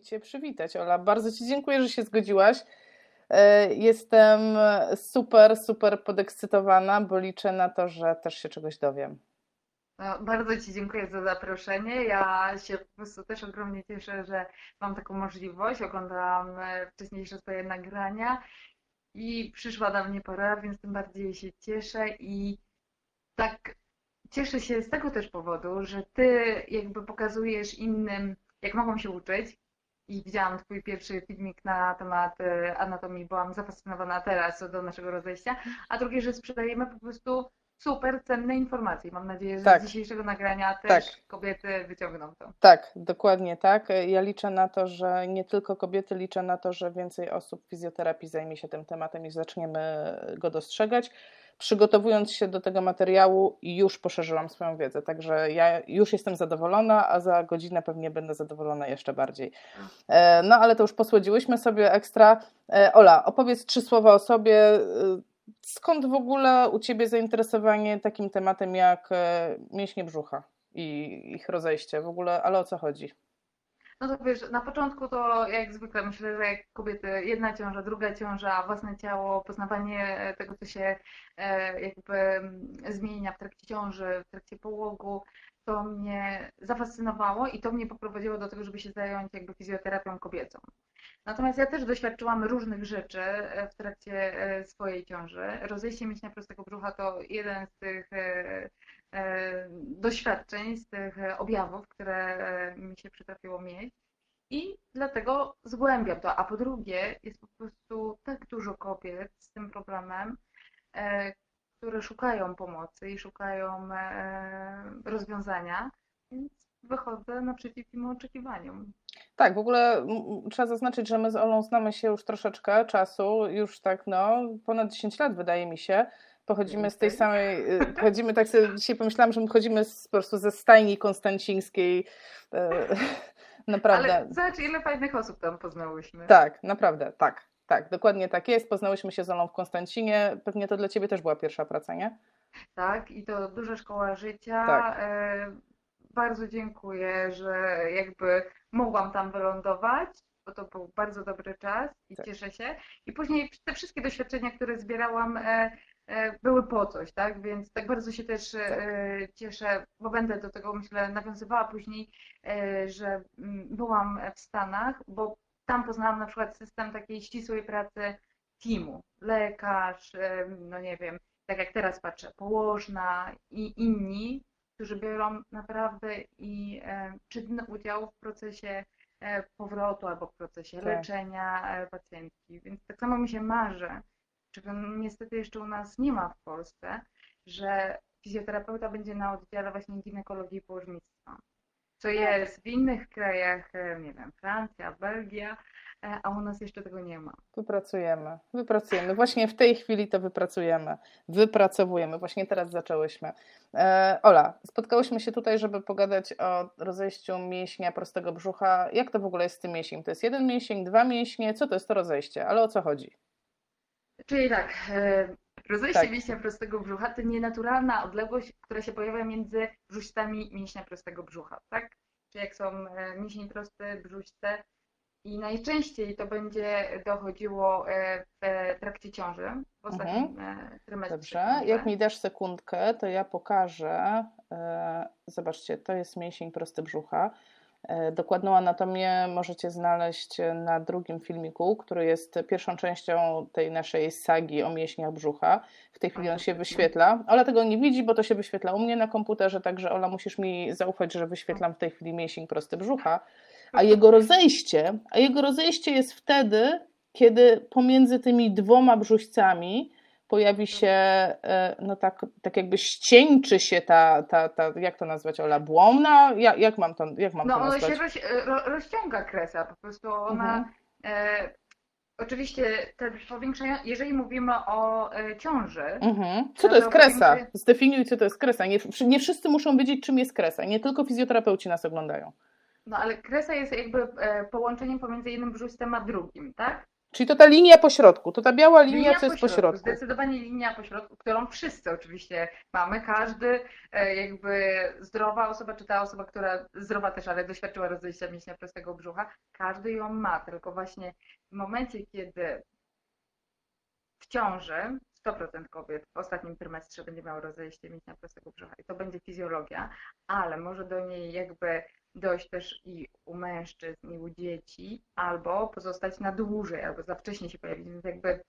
Cię przywitać, Ola. Bardzo Ci dziękuję, że się zgodziłaś. E, jestem super, super podekscytowana, bo liczę na to, że też się czegoś dowiem. No, bardzo Ci dziękuję za zaproszenie. Ja się po prostu też ogromnie cieszę, że mam taką możliwość. Oglądałam e, wcześniejsze swoje nagrania i przyszła na mnie pora, więc tym bardziej się cieszę i tak cieszę się z tego też powodu, że Ty jakby pokazujesz innym, jak mogą się uczyć. I widziałam Twój pierwszy filmik na temat e, anatomii, byłam zafascynowana teraz do naszego rozejścia, a drugie, że sprzedajemy po prostu super cenne informacje. Mam nadzieję, że tak. z dzisiejszego nagrania też tak. kobiety wyciągną to. Tak, dokładnie tak. Ja liczę na to, że nie tylko kobiety, liczę na to, że więcej osób w fizjoterapii zajmie się tym tematem i zaczniemy go dostrzegać. Przygotowując się do tego materiału, już poszerzyłam swoją wiedzę, także ja już jestem zadowolona, a za godzinę pewnie będę zadowolona jeszcze bardziej. E, no ale to już posłodziłyśmy sobie ekstra. E, Ola, opowiedz trzy słowa o sobie e, skąd w ogóle u Ciebie zainteresowanie takim tematem jak mięśnie brzucha i ich rozejście w ogóle, ale o co chodzi? No to wiesz, na początku to jak zwykle myślę, że jak kobiety jedna ciąża, druga ciąża, własne ciało, poznawanie tego, co się e, jakby zmienia w trakcie ciąży, w trakcie połogu, to mnie zafascynowało i to mnie poprowadziło do tego, żeby się zająć jakby fizjoterapią kobiecą. Natomiast ja też doświadczyłam różnych rzeczy e, w trakcie e, swojej ciąży. Rozejście mięśnia prostego brzucha to jeden z tych e, doświadczeń, z tych objawów, które mi się przytrafiło mieć. I dlatego zgłębiam to. A po drugie, jest po prostu tak dużo kobiet z tym problemem, które szukają pomocy i szukają rozwiązania, więc wychodzę naprzeciw im oczekiwaniom. Tak, w ogóle trzeba zaznaczyć, że my z Olą znamy się już troszeczkę czasu, już tak no, ponad 10 lat wydaje mi się. Pochodzimy z tej samej, y, pochodzimy, tak sobie dzisiaj pomyślałam, że my chodzimy z, po prostu ze stajni konstancińskiej. E, naprawdę. Ale zobacz, ile fajnych osób tam poznałyśmy. Tak, naprawdę, tak. Tak, dokładnie tak jest. Poznałyśmy się z Olą w Konstancinie. Pewnie to dla Ciebie też była pierwsza praca, nie? Tak, i to duża szkoła życia. Tak. Bardzo dziękuję, że jakby mogłam tam wylądować, bo to był bardzo dobry czas i tak. cieszę się. I później te wszystkie doświadczenia, które zbierałam, e, e, były po coś, tak? Więc tak bardzo się też e, tak. cieszę, bo będę do tego, myślę, nawiązywała później, że mm, byłam w Stanach, bo tam poznałam na przykład system takiej ścisłej pracy teamu. Lekarz, no nie wiem, tak jak teraz patrzę, położna i inni którzy biorą naprawdę i e, czynny udział w procesie e, powrotu albo w procesie tak. leczenia e, pacjentki. Więc tak samo mi się marzy, czego niestety jeszcze u nas nie ma w Polsce, że fizjoterapeuta będzie na oddziale właśnie ginekologii i położnictwa. Co jest w innych krajach, nie wiem, Francja, Belgia, E, a u nas jeszcze tego nie ma. Wypracujemy, wypracujemy. Właśnie w tej chwili to wypracujemy, wypracowujemy. Właśnie teraz zaczęłyśmy. E, Ola, spotkałyśmy się tutaj, żeby pogadać o rozejściu mięśnia prostego brzucha. Jak to w ogóle jest z tym mięśniem? To jest jeden mięsień, dwa mięśnie? Co to jest to rozejście? Ale o co chodzi? Czyli tak, e, rozejście tak. mięśnia prostego brzucha to nienaturalna odległość, która się pojawia między brzuszcami mięśnia prostego brzucha, tak? Czyli jak są mięsień prosty, brzuszce, i najczęściej to będzie dochodziło e, w trakcie ciąży, w ostatnim mhm. E, trymestrze. Dobrze, jak mi dasz sekundkę, to ja pokażę. E, zobaczcie, to jest mięsień prosty brzucha. Dokładną anatomię możecie znaleźć na drugim filmiku, który jest pierwszą częścią tej naszej sagi o mięśniach brzucha. W tej chwili on się wyświetla. Ola tego nie widzi, bo to się wyświetla u mnie na komputerze, także Ola musisz mi zaufać, że wyświetlam w tej chwili mięsień prosty brzucha. A jego rozejście, a jego rozejście jest wtedy, kiedy pomiędzy tymi dwoma brzuźcami pojawi się, e, no tak, tak jakby ścieńczy się ta, ta, ta jak to nazwać, Ola, błomna? Jak, jak mam to, jak mam no, to nazwać? No ona się roz, rozciąga kresa, po prostu ona, mhm. e, oczywiście te powiększenia, jeżeli mówimy o e, ciąży. Mhm. Co to jest kresa? Zdefiniuj, co to jest kresa. Nie, nie wszyscy muszą wiedzieć, czym jest kresa, nie tylko fizjoterapeuci nas oglądają. No ale kresa jest jakby e, połączeniem pomiędzy jednym brzuszcem a drugim, tak? Czyli to ta linia pośrodku, to ta biała linia, linia co jest pośrodku, pośrodku. Zdecydowanie linia pośrodku, którą wszyscy oczywiście mamy. Każdy e, jakby zdrowa osoba, czy ta osoba, która zdrowa też, ale doświadczyła rozejścia mięśnia prostego brzucha, każdy ją ma, tylko właśnie w momencie, kiedy w ciąży 100% kobiet w ostatnim trymestrze będzie miało rozejście mięśnia prostego brzucha i to będzie fizjologia, ale może do niej jakby dojść też i u mężczyzn, i u dzieci, albo pozostać na dłużej, albo za wcześnie się pojawić. Więc jakby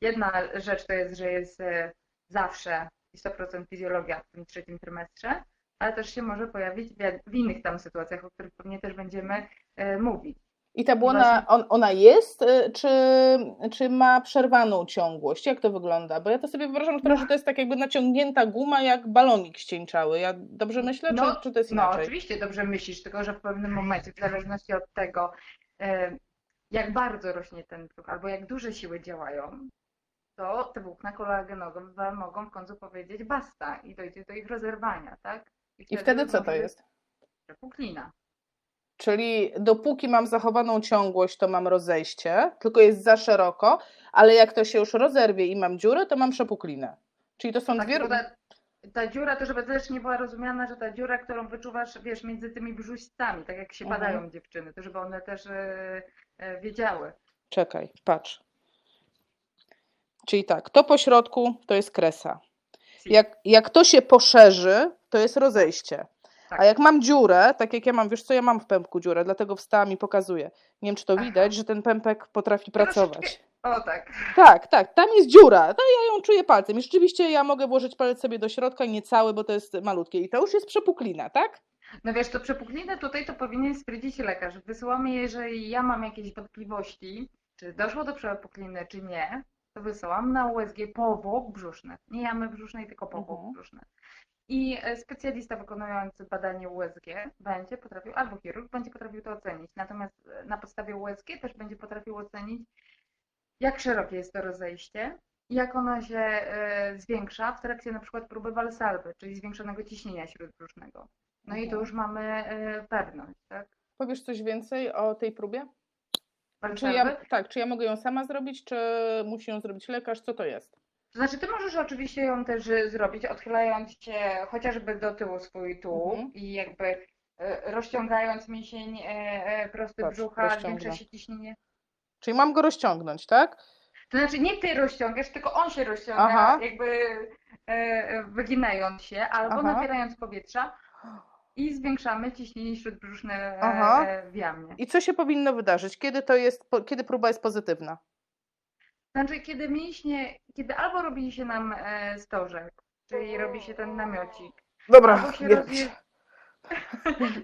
jedna rzecz to jest, że jest e, zawsze 100% fizjologia w tym trzecim trymestrze, ale też się może pojawić w innych tam sytuacjach, o których pewnie też będziemy e, mówić. I ta błona, on, ona jest, y, czy, czy ma przerwaną ciągłość? Jak to wygląda? Bo ja to sobie wyobrażam, no. że to jest tak jakby naciągnięta guma, jak balonik ścieńczały. Ja dobrze myślę, no, czy, czy to jest no, inaczej? No oczywiście dobrze myślisz, tylko że w pewnym momencie, w zależności od tego, jak bardzo rośnie ten brzuch, albo jak duże siły działają, to te włókna kolagenowe mogą w końcu powiedzieć basta i dojdzie do ich rozerwania, tak? I wtedy, I wtedy co to jest? Przepuklina. Czyli dopóki mam zachowaną ciągłość, to mam rozejście, tylko jest za szeroko, ale jak to się już rozerwie i mam dziurę, to mam przepuklinę. Czyli to są tak, dwie... Ta, ta dziura, to żeby też nie była rozumiana, że ta dziura, którą wyczuwasz, wiesz, między tymi brzuszcami, tak jak się mhm. badają dziewczyny, to żeby one też e, e, wiedziały. Czekaj, patrz. Czyli tak, to po środku to jest kresa. Jak, jak to się poszerzy, to jest rozejście. Tak. A jak mam dziurę, tak jak ja mam, wiesz co, ja mam w pępku dziurę, dlatego wstałam i pokazuję. Nie wiem, czy to Aha. widać, że ten pępek potrafi pracować. O tak. Tak, tak, tam jest dziura. No ja ją czuję palcem. I rzeczywiście ja mogę włożyć palec sobie do środka, nie cały, bo to jest malutkie. I to już jest przepuklina, tak? No wiesz, to przepuklinę tutaj to powinien stwierdzić lekarz. Wysyłamy, jeżeli ja mam jakieś wątpliwości, czy doszło do przepukliny, czy nie, to wysyłam na USG powłok brzuszny. Nie jamy brzusznej, tylko powłok mhm. brzuszny. I e, specjalista wykonujący badanie USG będzie potrafił, albo chirurg będzie potrafił to ocenić. Natomiast e, na podstawie USG też będzie potrafił ocenić, jak szerokie jest to rozejście i jak ono się e, zwiększa w trakcie na przykład próby walsalby, czyli zwiększonego ciśnienia śródbrzusznego. No i to już mamy pewność, tak? Powiesz coś więcej o tej próbie? Czy ja, tak, czy ja mogę ją sama zrobić, czy musi ją zrobić lekarz? Co to jest? To znaczy, ty możesz oczywiście ją też zrobić, odchylając się chociażby do tyłu swój tułów mhm. i jakby y, rozciągając mięsień e, e, prosty Patrz, brzucha, zwiększa się ciśnienie. Czyli mam go rozciągnąć, tak? To znaczy nie ty rozciągasz, tylko on się rozciąga, Aha. jakby e, wyginając się, albo Aha. nabierając powietrza i zwiększamy ciśnienie śródbrzuszne Aha. w jamie. I co się powinno wydarzyć? Kiedy to jest, kiedy próba jest pozytywna? Znaczy, kiedy mięśnie, kiedy albo robi się nam e, stożek, czyli robi się ten namiocik, Dobra, albo się rozje...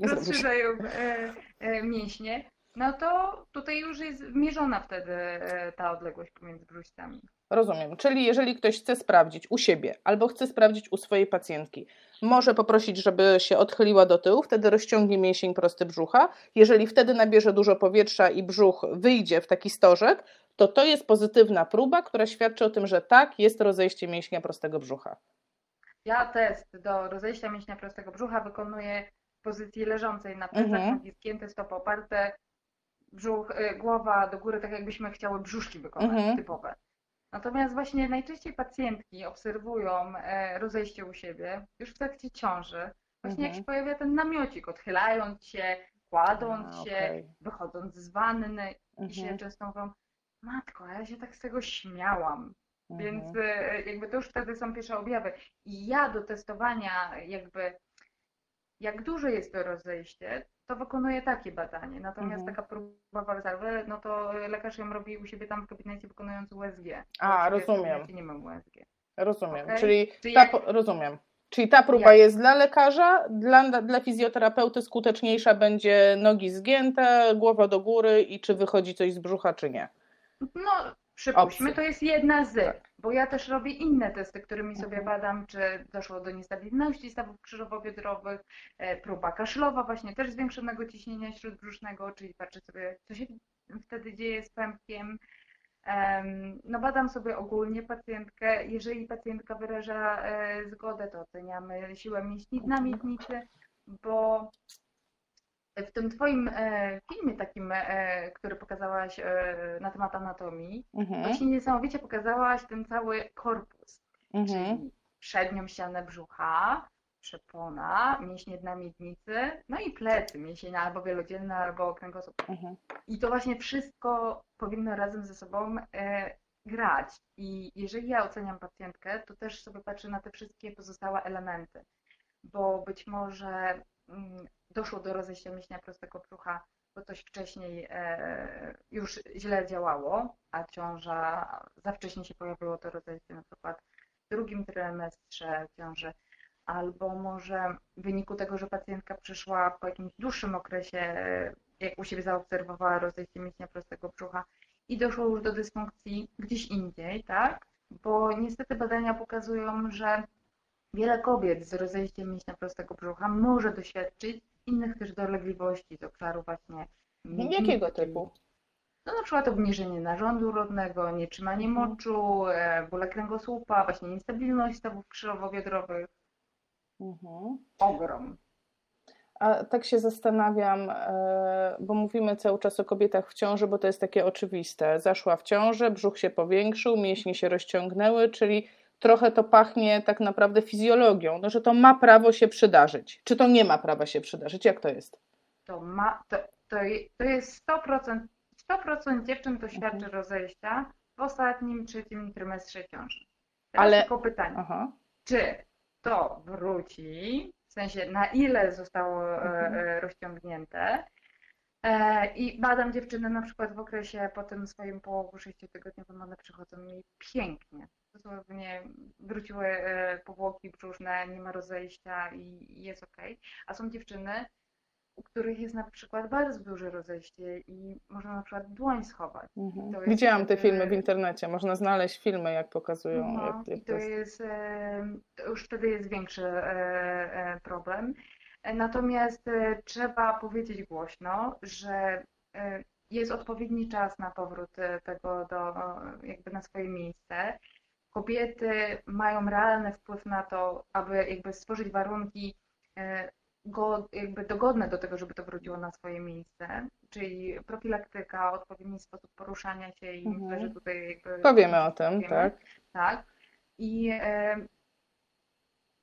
rozszerzają e, e, mięśnie, no to tutaj już jest mierzona wtedy e, ta odległość pomiędzy brzuszcami. Rozumiem. Czyli jeżeli ktoś chce sprawdzić u siebie albo chce sprawdzić u swojej pacjentki, może poprosić, żeby się odchyliła do tyłu, wtedy rozciągnie mięsień prosty brzucha. Jeżeli wtedy nabierze dużo powietrza i brzuch wyjdzie w taki stożek, to to jest pozytywna próba, która świadczy o tym, że tak, jest rozejście mięśnia prostego brzucha. Ja test do rozejścia mięśnia prostego brzucha wykonuję w pozycji leżącej na plecach, mhm. nogi zgięte, stopy oparte, brzuch, y, głowa do góry, tak jakbyśmy chciały brzuszki wykonać, mhm. typowe. Natomiast właśnie najczęściej pacjentki obserwują e, rozejście u siebie już w trakcie ciąży. Właśnie mhm. jak się pojawia ten namiocik, odchylając się, kładąc A, się, okay. wychodząc z wanny i się mhm. często mówią, matko, ja się tak z tego śmiałam. Mhm. Więc e, jakby to już wtedy są pierwsze objawy. I ja do testowania jakby jak duże jest to rozejście, to wykonuję takie badanie. Natomiast mhm. taka próba walzarwy, no to lekarz ją robi u siebie tam w gabinecie wykonując USG. A, rozumiem. Nie mam USG. Rozumiem. Okay? Czyli, Czyli ta, jak... rozumiem. Czyli ta próba jak? jest dla lekarza, dla, dla fizjoterapeuty skuteczniejsza będzie nogi zgięte, głowa do góry i czy wychodzi coś z brzucha, czy nie. No, przypuśćmy, to jest jedna z, tak. bo ja też robię inne testy, którymi sobie mhm. badam, czy doszło do niestabilności stawów krzyżowo-biodrowych, e, próba kaszlowa, właśnie też zwiększonego ciśnienia śródbrzusznego, czyli patrzę sobie, co się wtedy dzieje z pępkiem. No badam sobie ogólnie pacjentkę. Jeżeli pacjentka wyraża e, zgodę, to oceniamy siłę mięśni na miednicy, bo w tym twoim e, filmie takim, e, który pokazałaś e, na temat anatomii, mhm. właśnie niesamowicie pokazałaś ten cały korpus, mhm. czyli przednią ścianę brzucha, przepona, mięśnie dna miednicy, no i plecy, mięśnie albo wielodzielne, albo kręgosłup. Mhm. I to właśnie wszystko powinno razem ze sobą grać. I jeżeli ja oceniam pacjentkę, to też sobie patrzę na te wszystkie pozostałe elementy, bo być może doszło do rozejścia mięśnia prostego brzucha, bo coś wcześniej e, już źle działało, a ciąża za wcześnie się pojawiło to rozejście, na przykład w drugim trymestrze ciąży, albo może w wyniku tego, że pacjentka przyszła po jakimś dłuższym okresie, jak u siebie zaobserwowała rozejście mięśnia prostego brzucha i doszło już do dysfunkcji gdzieś indziej, tak? Bo niestety badania pokazują, że wiele kobiet z rozejściem mięśnia prostego brzucha może doświadczyć innych też dolegliwości z obszaru właśnie Jakiego typu? No na przykład obniżenie narządu rodnego, nietrzymanie mhm. moczu, e, bóle kręgosłupa, właśnie niestabilność stawów krzyżowo-biodrowych. Mhm. Ogrom. A tak się zastanawiam, e, bo mówimy cały czas o kobietach w ciąży, bo to jest takie oczywiste. Zaszła w ciążę, brzuch się powiększył, mięśnie się rozciągnęły, czyli trochę to pachnie tak naprawdę fizjologią, no, że to ma prawo się przydarzyć. Czy to nie ma prawa się przydarzyć? Jak to jest? To, ma, to, to, to jest 100%, 100% dziewczyn doświadczy mhm. rozejścia w ostatnim, trzecim trymestrze ciąży. Teraz Ale... tylko pytanie, Aha. czy to wróci, w sensie na ile zostało e, mhm. E, rozciągnięte. E, I badam dziewczyny na przykład w okresie po tym swoim połogu sześciotygodniowym, one przychodzą mi pięknie. Dosłownie wróciły powłoki brzuszne, nie ma rozejścia i jest ok. A są dziewczyny, u których jest na przykład bardzo duże rozejście i można na przykład dłoń schować. Mhm. Widziałam te filmy w internecie, można znaleźć filmy, jak pokazują. No, jak, jak to, jest, to już wtedy jest większy e, e, problem. Natomiast e, trzeba powiedzieć głośno, że jest odpowiedni czas na powrót tego do, jakby na swoje miejsce. Kobiety mają realny wpływ na to, aby jakby stworzyć warunki go, jakby dogodne do tego, żeby to wróciło na swoje miejsce, czyli profilaktyka, odpowiedni sposób poruszania się i mhm. myślę, że tutaj jakby... Powiemy o tym, wiemy, tak. Tak. I, e,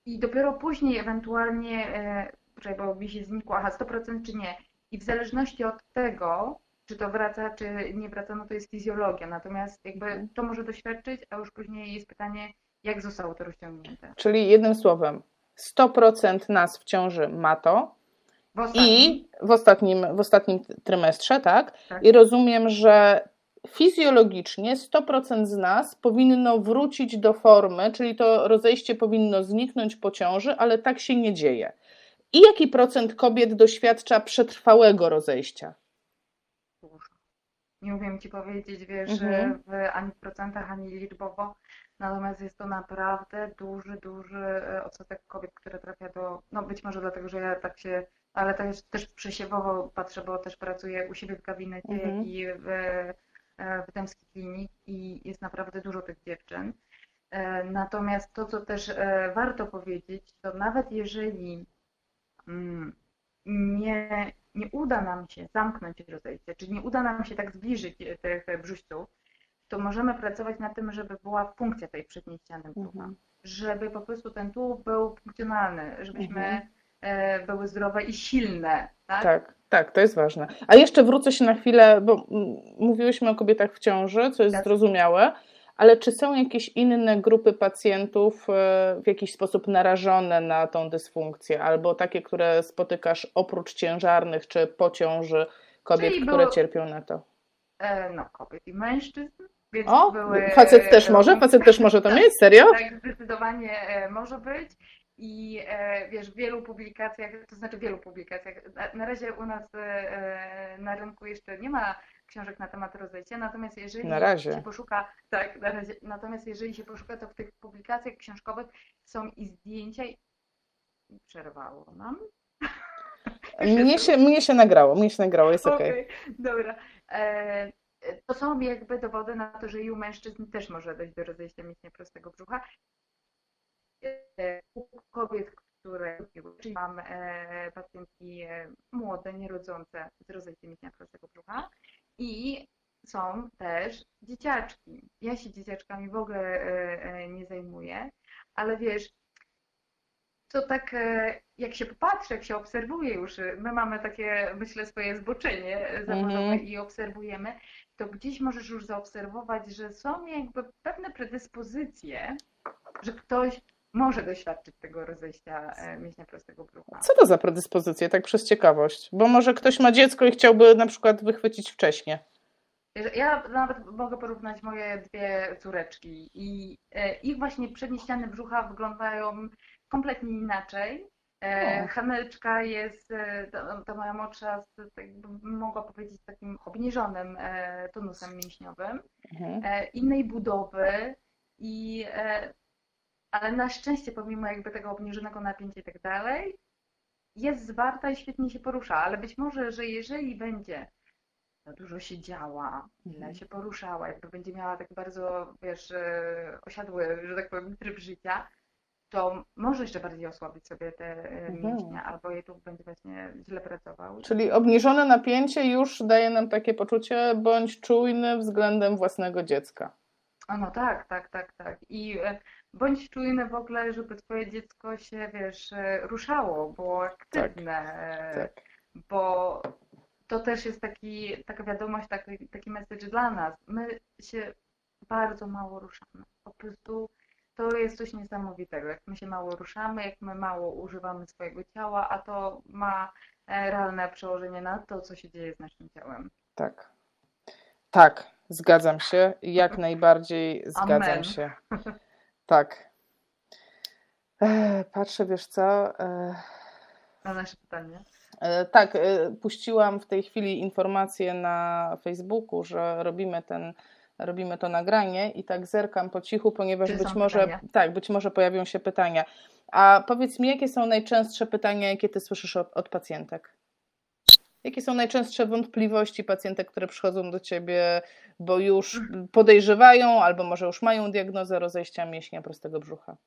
I dopiero później ewentualnie, e, bo mi się znikło, aha, 100% czy nie. I w zależności od tego, czy to wraca, czy nie wraca, no to jest fizjologia. Natomiast jakby mhm. to może doświadczyć, a już później jest pytanie, jak zostało to rozciągnięte. Czyli jednym słowem, 100% nas w ciąży ma to. W I w ostatnim, w ostatnim trymestrze, tak? tak? I rozumiem, że fizjologicznie 100% z nas powinno wrócić do formy, czyli to rozejście powinno zniknąć po ciąży, ale tak się nie dzieje. I jaki procent kobiet doświadcza przetrwałego rozejścia? Nie umiem Ci powiedzieć, wiesz, mhm. w, ani w procentach, ani liczbowo, Natomiast jest to naprawdę duży, duży e, odsetek kobiet, które trafia do, no być może dlatego, że ja tak się, ale też, też przesiewowo patrzę, bo też pracuję u siebie w gabinecie mhm. i w, e, w Dębskiej Klinik i jest naprawdę dużo tych dziewczyn. E, natomiast to, co też warto powiedzieć, to nawet jeżeli mm, nie, nie uda nam się zamknąć rozejście, czyli nie uda nam się tak zbliżyć tych brzuszców, to możemy pracować na tym, żeby była funkcja tej przedniej ściany brzucha. Mhm. Żeby po prostu ten tułów był funkcjonalny, żebyśmy mhm. E, były zdrowe i silne. Tak? tak, tak, to jest ważne. A jeszcze wrócę się na chwilę, bo mówiłyśmy o kobietach w ciąży, co jest tak. zrozumiałe, ale czy są jakieś inne grupy pacjentów e, w jakiś sposób narażone na tą dysfunkcję, albo takie, które spotykasz oprócz ciężarnych czy po ciąży kobiet, Czyli które było... cierpią na to? E, no, kobiet i mężczyzn. Więc o, były, facet też może? Facet też może to tak, mieć? Serio? Tak, zdecydowanie e, może być. I wiesz, w wielu publikacjach, to znaczy w wielu publikacjach, na, na razie u nas na rynku jeszcze nie ma książek na temat rozejścia, natomiast jeżeli na razie. się poszuka, tak, na razie, natomiast jeżeli się poszuka, to w tych publikacjach książkowych są i zdjęcia i przerwało nam. Mnie się, mnie się nagrało, mnie się nagrało, jest okej. Okay. okay. Dobra. E, to są jakby dowody na to, że i u mężczyzn też może dojść do rozejścia mięśnia prostego brzucha. U kobiet, które przyjmam e, pacjentki e, młode, nierodzące z rozejściem mięśnia prostego brzucha i są też dzieciaczki. Ja się dzieciaczkami w ogóle e, e, nie zajmuję, ale wiesz, to tak e, jak się popatrzy, jak się obserwuje już, my mamy takie, myślę, swoje zboczenie zawodowe mm -hmm. i obserwujemy, to gdzieś możesz już zaobserwować, że są jakby pewne predyspozycje, że ktoś może doświadczyć tego rozejścia mięśnia prostego brzucha. Co to za predyspozycje, tak przez ciekawość? Bo może ktoś ma dziecko i chciałby na przykład wychwycić wcześniej. Ja nawet mogę porównać moje dwie córeczki i e, ich właśnie przednie ściany brzucha wyglądają kompletnie inaczej. E, Haneczka jest, e, ta moja młodsza, tak mogła powiedzieć, takim obniżonym tonusem mięśniowym, mhm. innej budowy i ale na szczęście pomimo jakby tego obniżonego napięcia i tak dalej, jest zwarta i świetnie się porusza, ale być może, że jeżeli będzie za dużo siedziała, ile mhm. się poruszała, jakby będzie miała tak bardzo, wiesz, e, osiadły, że tak powiem, tryb życia, to może jeszcze bardziej osłabić sobie te mhm. mięśnie, albo jej tu będzie właśnie źle pracował. Czyli obniżone napięcie już daje nam takie poczucie, bądź czujny względem własnego dziecka. O, no tak, tak, tak, tak. I e, bądź czujny w ogóle, żeby twoje dziecko się, wiesz, ruszało, było aktywne. Tak, tak. Bo to też jest taki, taka wiadomość, taki, taki message dla nas. My się bardzo mało ruszamy. Po prostu to jest coś niesamowitego, jak my się mało ruszamy, jak my mało używamy swojego ciała, a to ma e, realne przełożenie na to, co się dzieje z naszym ciałem. Tak. Tak, zgadzam się. Jak najbardziej zgadzam Amen. się. Tak. Patrzę, wiesz co. Na nasze pytanie. E, tak, e, puściłam w tej chwili informację na Facebooku, że robimy ten robimy to nagranie i tak zerkam po cichu, ponieważ Czy być może pytania? tak, być może pojawią się pytania. A powiedz mi, jakie są najczęstsze pytania, jakie ty słyszysz od, od pacjentek? Jakie są najczęstsze wątpliwości pacjentek, które przychodzą do ciebie, bo już mhm. podejrzewają albo może już mają diagnozę rozejścia mięśnia prostego brzucha?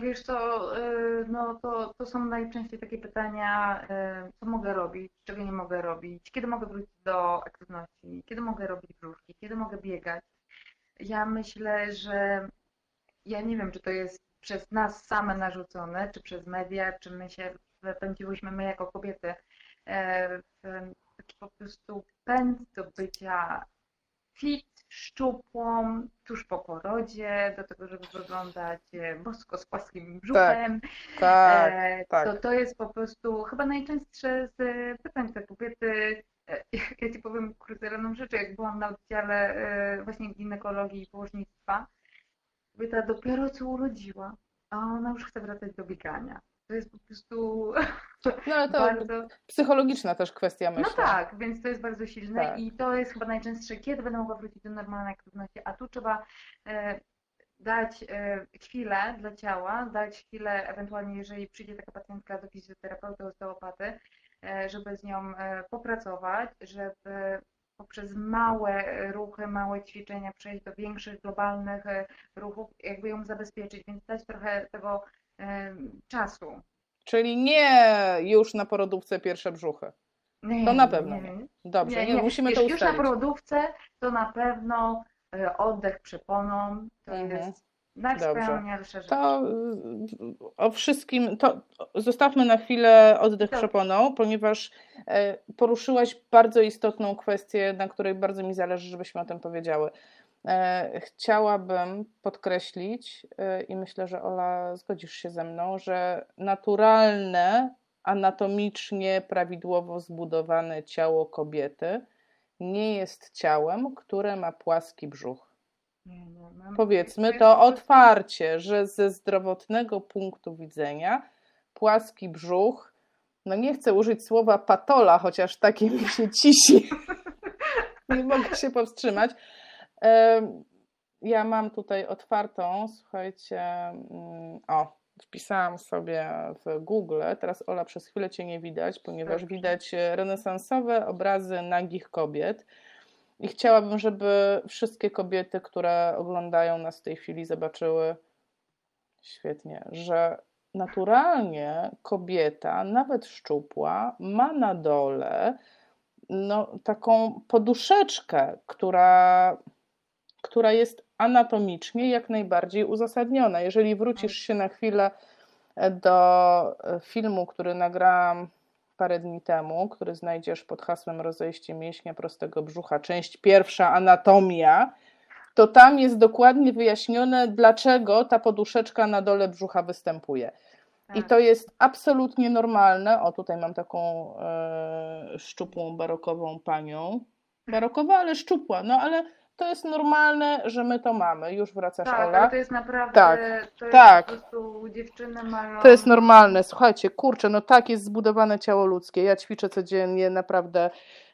Wiesz to, y, no to, to są najczęściej takie pytania, y, co mogę robić, czego nie mogę robić, kiedy mogę wrócić do aktywności, kiedy mogę robić brzuszki, kiedy mogę biegać. Ja myślę, że ja nie wiem, czy to jest przez nas same narzucone, czy przez media, czy my się wpędziłyśmy my jako kobiety e, w taki po prostu pęd do bycia fit, szczupłą, tuż po porodzie, do tego, żeby wyglądać e, bosko z płaskim brzuchem. Tak, tak, e, tak. To, to jest po prostu chyba najczęstsze z pytań te kobiety. E, ja Ci powiem krótką rzecz, jak byłam na oddziale e, właśnie ginekologii i położnictwa, kobieta dopiero co urodziła, a ona już chce wracać do biegania. To jest po prostu no, ale to bardzo... Psychologiczna też kwestia, no myślę. No tak, więc to jest bardzo silne tak. i to jest chyba najczęstsze, kiedy będę mogła wrócić do normalnej aktywności, a tu trzeba e, dać e, chwilę dla ciała, dać chwilę, ewentualnie jeżeli przyjdzie taka pacjentka do fizjoterapeuty, osteopaty, e, żeby z nią e, popracować, żeby poprzez małe ruchy, małe ćwiczenia przejść do większych, globalnych e, ruchów, jakby ją zabezpieczyć, więc dać trochę tego czasu. Czyli nie już na porodówce pierwsze brzuchy. Nie, to na pewno nie. nie. Dobrze, nie, nie, musimy Wiesz, to ustalić. Już na porodówce to na pewno e, oddech przeponą, to mhm. jest najwspanialsza rzecz. To o wszystkim, to zostawmy na chwilę oddech to. przeponą, ponieważ e, poruszyłaś bardzo istotną kwestię, na której bardzo mi zależy, żebyśmy o tym powiedziały. E, chciałabym podkreślić, e, i myślę, że Ola zgodzisz się ze mną, że naturalne, anatomicznie prawidłowo zbudowane ciało kobiety nie jest ciałem, które ma płaski brzuch. Powiedzmy to otwarcie, że ze zdrowotnego punktu widzenia płaski brzuch, no nie chcę użyć słowa patola, chociaż takie mi się cisi, nie mogę się powstrzymać, ja mam tutaj otwartą, słuchajcie, mm, o, wpisałam sobie w Google, teraz Ola przez chwilę Cię nie widać, ponieważ widać renesansowe obrazy nagich kobiet. I chciałabym, żeby wszystkie kobiety, które oglądają nas w tej chwili, zobaczyły świetnie, że naturalnie kobieta, nawet szczupła, ma na dole no, taką poduszeczkę, która, która jest anatomicznie jak najbardziej uzasadniona. Jeżeli wrócisz się na chwilę do filmu, który nagrałam parę dni temu, który znajdziesz pod hasłem Rozejście mięśnia prostego brzucha, część pierwsza anatomia, to tam jest dokładnie wyjaśnione, dlaczego ta poduszeczka na dole brzucha występuje. I tak. to jest absolutnie normalne. O, tutaj mam taką e, szczupłą, barokową panią. Barokowa, ale szczupła, no ale to jest normalne, że my to mamy. Już wracasz, tak, Ola. to jest naprawdę, tak, to jest tak. po prostu dziewczyny mają... To jest normalne. Słuchajcie, kurczę, no tak jest zbudowane ciało ludzkie. Ja ćwiczę codziennie, naprawdę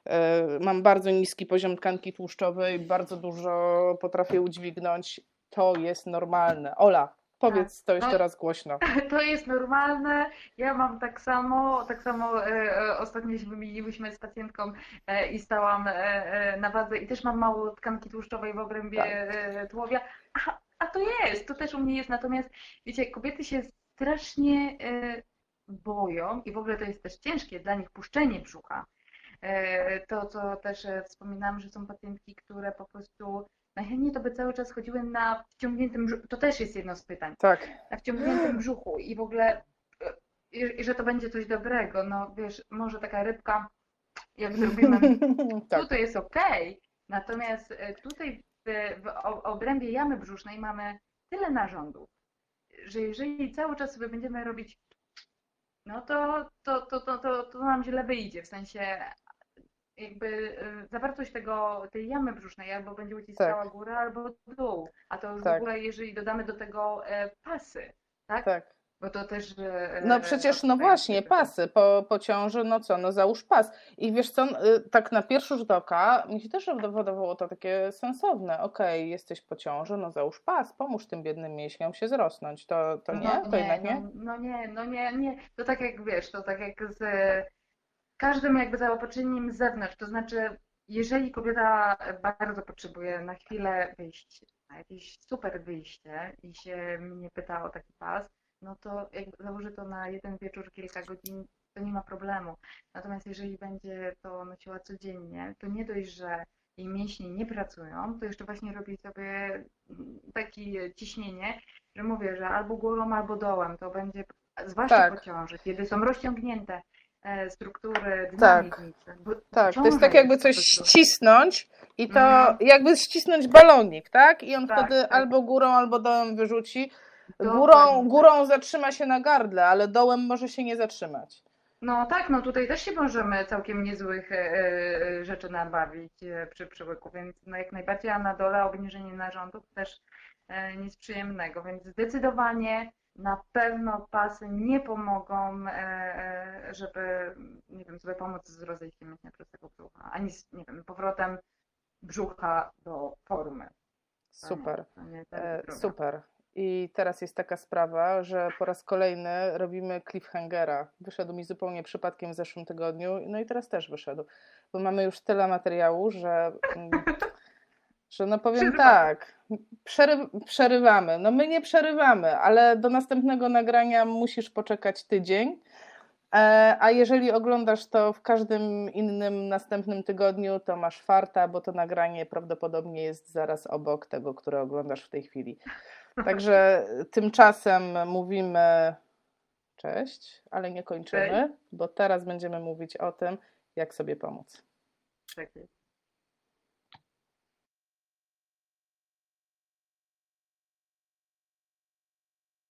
e, mam bardzo niski poziom tkanki tłuszczowej, bardzo dużo potrafię udźwignąć. To jest normalne. Ola, Powiedz to jeszcze no, raz głośno. To jest normalne. Ja mam tak samo. Tak samo e, e, ostatnio się wymieniliśmy z pacjentką e, i stałam e, e, na wadze i też mam mało tkanki tłuszczowej w obrębie tak. tułowia. A, a to jest, to też u mnie jest. Natomiast wiecie, kobiety się strasznie boją i w ogóle to jest też ciężkie dla nich puszczenie brzucha. To, co też wspominałam, że są pacjentki, które po prostu Najchętniej to by cały czas chodziły na wciągniętym brzuchu. To też jest jedno z pytań. Tak. Na wciągniętym brzuchu i w ogóle, i, i że to będzie coś dobrego. No wiesz, może taka rybka, jak zrobimy, tak. tutaj jest ok. Natomiast e, tutaj w, w obrębie jamy brzusznej mamy tyle narządów, że jeżeli cały czas sobie będziemy robić no to, to, to, to, to, to nam źle wyjdzie, w sensie jakby y, zawartość tego, tej jamy brzusznej albo będzie uciskała tak. górę, albo dół. A to tak. w ogóle, jeżeli dodamy do tego e, pasy, tak? Tak. Bo to też. E, no przecież, no właśnie, pasy po, po ciąży, no co, no załóż pas. I wiesz co, y, tak na pierwszy rzut oka mi się też wydawało to takie sensowne. Okej, okay, jesteś po ciąży, no załóż pas, pomóż tym biednym mięśniom się zrosnąć. To, to nie? No, to nie, jednak nie? No, no, nie, no nie, nie. To tak jak wiesz, to tak jak z każdym jakby zaopatrzeniem z zewnątrz. To znaczy, jeżeli kobieta bardzo potrzebuje na chwilę wyjść, na jakieś super wyjście i się mnie pyta o taki pas, no to jak założy to na jeden wieczór, kilka godzin, to nie ma problemu. Natomiast jeżeli będzie to nosiła codziennie, to nie dość, że jej mięśnie nie pracują, to jeszcze właśnie robi sobie takie ciśnienie, że mówię, że albo górą, albo dołem, to będzie, zwłaszcza tak. po ciąży, kiedy są rozciągnięte struktury Tak, tak. to jest tak jakby coś ścisnąć i to mhm. jakby ścisnąć balonik, tak? I on tak, wtedy tak. albo górą, albo dołem wyrzuci. Górą, górą zatrzyma się na gardle, ale dołem może się nie zatrzymać. No tak, no tutaj też się możemy całkiem niezłych e, e, rzeczy nabawić przy przyłyku, więc no jak najbardziej, a na dole obniżenie narządów też nic przyjemnego, więc zdecydowanie na pewno pasy nie pomogą, e, e, żeby, nie wiem, sobie pomóc z rozejściem mięśnia prostego brzucha, ani z, nie wiem, powrotem brzucha do formy. Super, e, super. I teraz jest taka sprawa, że po raz kolejny robimy cliffhangera. Wyszedł mi zupełnie przypadkiem w zeszłym tygodniu, no i teraz też wyszedł, bo mamy już tyle materiału, że mm, że no powiem tak, przery, przerywamy. No my nie przerywamy, ale do następnego nagrania musisz poczekać tydzień. E, a jeżeli oglądasz to w każdym innym następnym tygodniu, to masz farta, bo to nagranie prawdopodobnie jest zaraz obok tego, które oglądasz w tej chwili. Także tymczasem mówimy cześć, ale nie kończymy, bo teraz będziemy mówić o tym, jak sobie pomóc. Tak jest.